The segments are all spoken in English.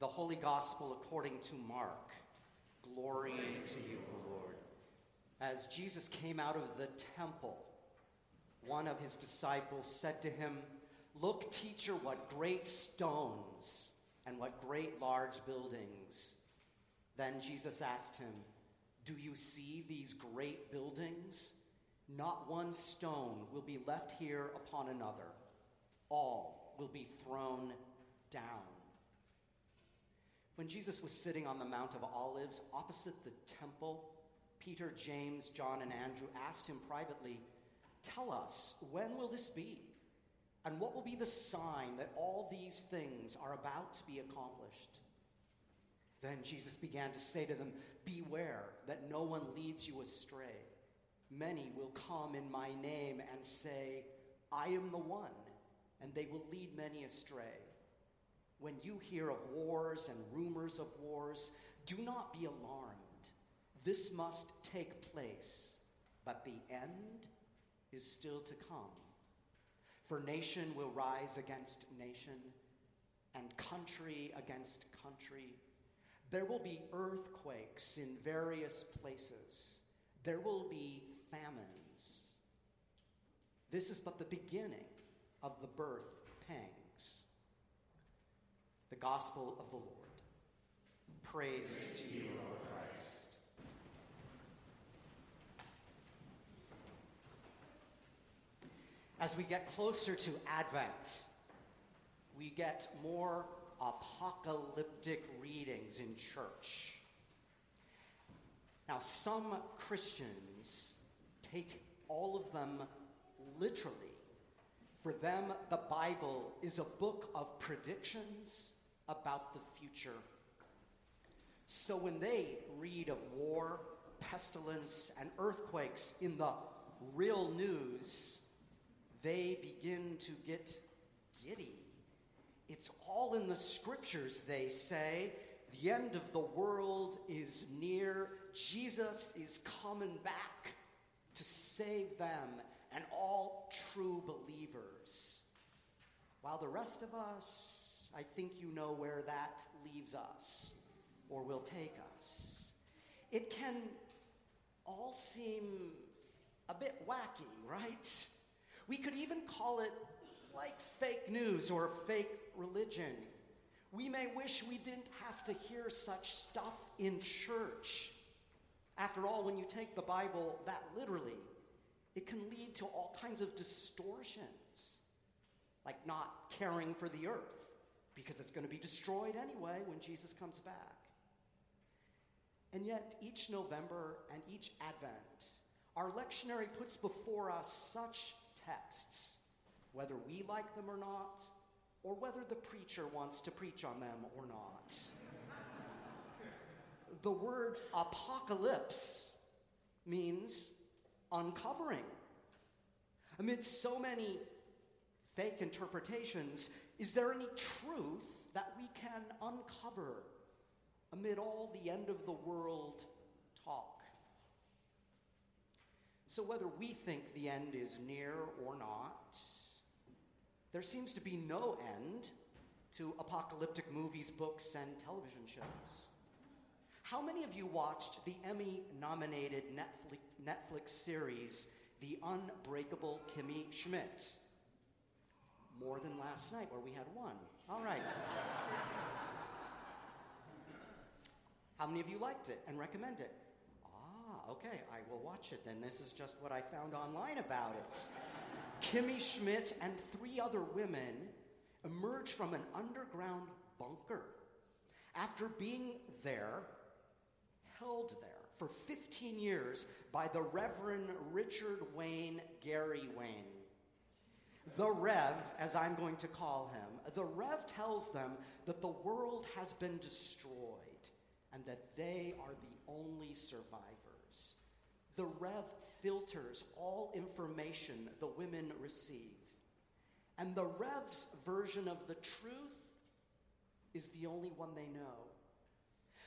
The Holy Gospel according to Mark. Glory to you, O Lord. As Jesus came out of the temple, one of his disciples said to him, Look, teacher, what great stones and what great large buildings. Then Jesus asked him, Do you see these great buildings? Not one stone will be left here upon another, all will be thrown down. When Jesus was sitting on the Mount of Olives opposite the temple, Peter, James, John, and Andrew asked him privately, Tell us, when will this be? And what will be the sign that all these things are about to be accomplished? Then Jesus began to say to them, Beware that no one leads you astray. Many will come in my name and say, I am the one, and they will lead many astray. When you hear of wars and rumors of wars, do not be alarmed. This must take place, but the end is still to come. For nation will rise against nation, and country against country. There will be earthquakes in various places. There will be famines. This is but the beginning of the birth pangs. The Gospel of the Lord. Praise, Praise to you, Lord Christ. As we get closer to Advent, we get more apocalyptic readings in church. Now, some Christians take all of them literally. For them, the Bible is a book of predictions about the future. So when they read of war, pestilence, and earthquakes in the real news, they begin to get giddy. It's all in the scriptures, they say. The end of the world is near. Jesus is coming back to save them and all true believers. While the rest of us, I think you know where that leaves us or will take us. It can all seem a bit wacky, right? We could even call it like fake news or fake religion. We may wish we didn't have to hear such stuff in church. After all, when you take the Bible that literally, it can lead to all kinds of distortions, like not caring for the earth, because it's going to be destroyed anyway when Jesus comes back. And yet, each November and each Advent, our lectionary puts before us such texts, whether we like them or not, or whether the preacher wants to preach on them or not. the word apocalypse means uncovering. Amid so many fake interpretations, is there any truth that we can uncover amid all the end of the world talk? So, whether we think the end is near or not, there seems to be no end to apocalyptic movies, books, and television shows. How many of you watched the Emmy nominated Netflix, Netflix series, The Unbreakable Kimmy Schmidt? More than last night, where we had one. All right. How many of you liked it and recommend it? Ah, okay, I will watch it then. This is just what I found online about it. Kimmy Schmidt and three other women emerge from an underground bunker after being there, held there for 15 years by the Reverend Richard Wayne Gary Wayne. The Rev, as I'm going to call him, the Rev tells them that the world has been destroyed and that they are the only survivors. The Rev filters all information the women receive. And the Rev's version of the truth is the only one they know.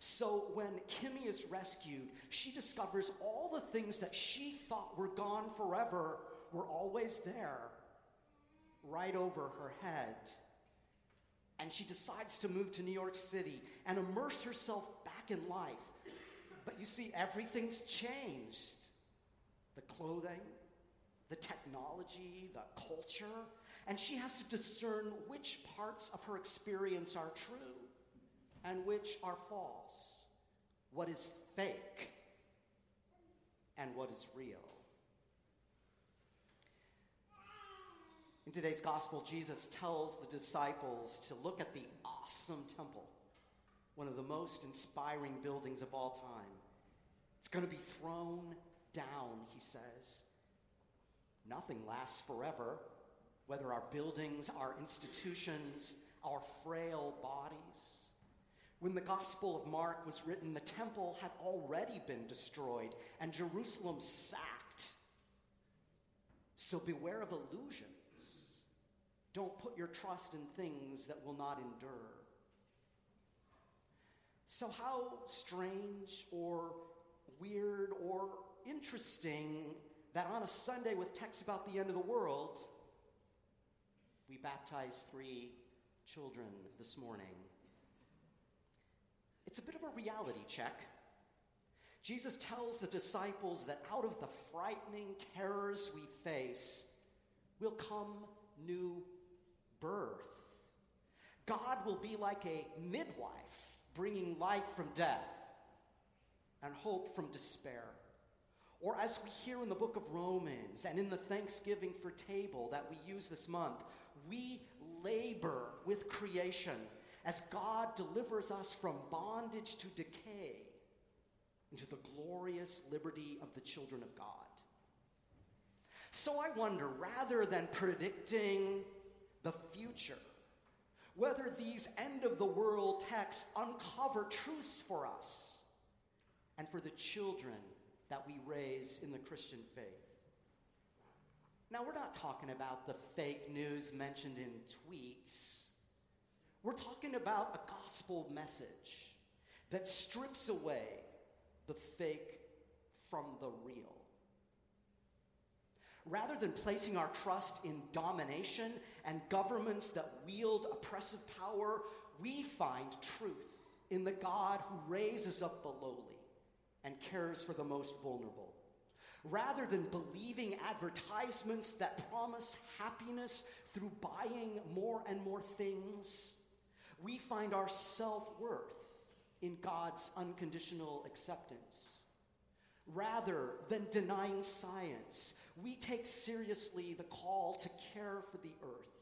So when Kimmy is rescued, she discovers all the things that she thought were gone forever were always there, right over her head. and she decides to move to New York City and immerse herself back in life. But you see, everything's changed the clothing, the technology, the culture, and she has to discern which parts of her experience are true and which are false, what is fake and what is real. In today's gospel, Jesus tells the disciples to look at the awesome temple, one of the most inspiring buildings of all time. It's going to be thrown down, he says. Nothing lasts forever, whether our buildings, our institutions, our frail bodies. When the Gospel of Mark was written, the temple had already been destroyed and Jerusalem sacked. So beware of illusions. Don't put your trust in things that will not endure. So, how strange or weird or interesting that on a Sunday with texts about the end of the world, we baptize three children this morning. It's a bit of a reality check. Jesus tells the disciples that out of the frightening terrors we face will come new. God will be like a midwife, bringing life from death and hope from despair. Or as we hear in the book of Romans and in the Thanksgiving for table that we use this month, we labor with creation as God delivers us from bondage to decay into the glorious liberty of the children of God. So I wonder, rather than predicting the future, whether these end of the world texts uncover truths for us and for the children that we raise in the Christian faith. Now, we're not talking about the fake news mentioned in tweets. We're talking about a gospel message that strips away the fake from the real. Rather than placing our trust in domination and governments that wield oppressive power, we find truth in the God who raises up the lowly and cares for the most vulnerable. Rather than believing advertisements that promise happiness through buying more and more things, we find our self worth in God's unconditional acceptance. Rather than denying science, we take seriously the call to care for the earth.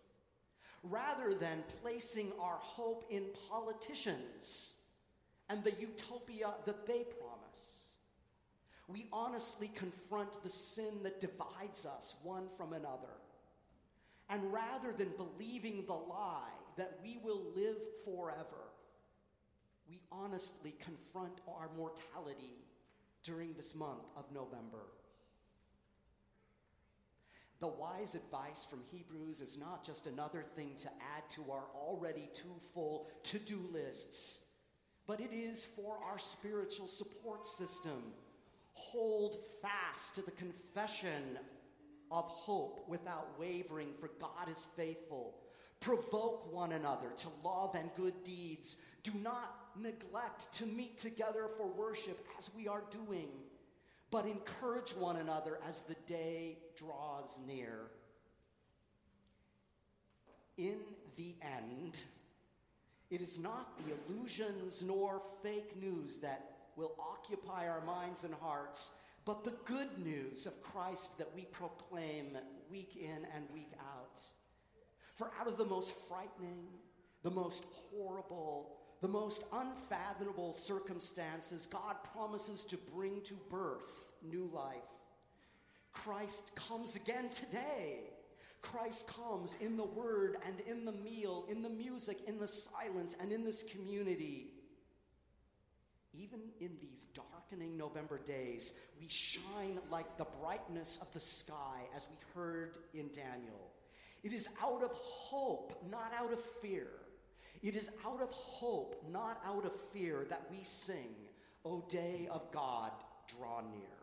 Rather than placing our hope in politicians and the utopia that they promise, we honestly confront the sin that divides us one from another. And rather than believing the lie that we will live forever, we honestly confront our mortality during this month of November. The wise advice from Hebrews is not just another thing to add to our already too full to do lists, but it is for our spiritual support system Hold fast to the confession of hope without wavering, for God is faithful. Provoke one another to love and good deeds. Do not neglect to meet together for worship as we are doing, but encourage one another as the day draws near. In the end, it is not the illusions nor fake news that will occupy our minds and hearts, but the good news of Christ that we proclaim week in and week out. For out of the most frightening, the most horrible, the most unfathomable circumstances, God promises to bring to birth new life. Christ comes again today. Christ comes in the word and in the meal, in the music, in the silence, and in this community. Even in these darkening November days, we shine like the brightness of the sky, as we heard in Daniel. It is out of hope, not out of fear. It is out of hope, not out of fear, that we sing, O day of God, draw near.